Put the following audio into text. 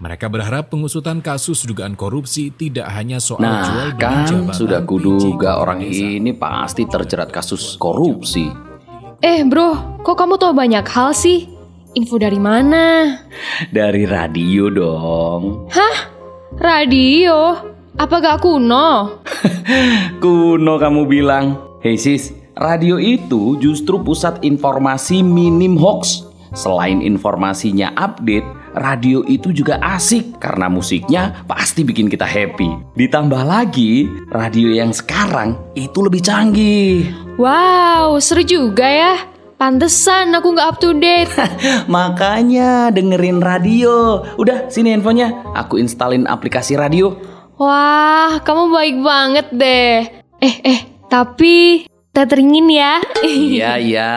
Mereka berharap pengusutan kasus dugaan korupsi tidak hanya soal Nah, jual beli kan jabatan sudah kuduga orang ini pasti terjerat kasus korupsi. Eh bro, kok kamu tahu banyak hal sih? Info dari mana? Dari radio dong. Hah? Radio? Apa gak kuno? Kuno kamu bilang. Hei sis, radio itu justru pusat informasi minim hoax. Selain informasinya update, radio itu juga asik karena musiknya pasti bikin kita happy. Ditambah lagi, radio yang sekarang itu lebih canggih. Wow, seru juga ya. Pantesan aku gak up to date. Makanya dengerin radio. Udah, sini handphonenya. Aku instalin aplikasi radio. Wah, kamu baik banget deh. Eh, eh, tapi teteringin ya. Iya, iya.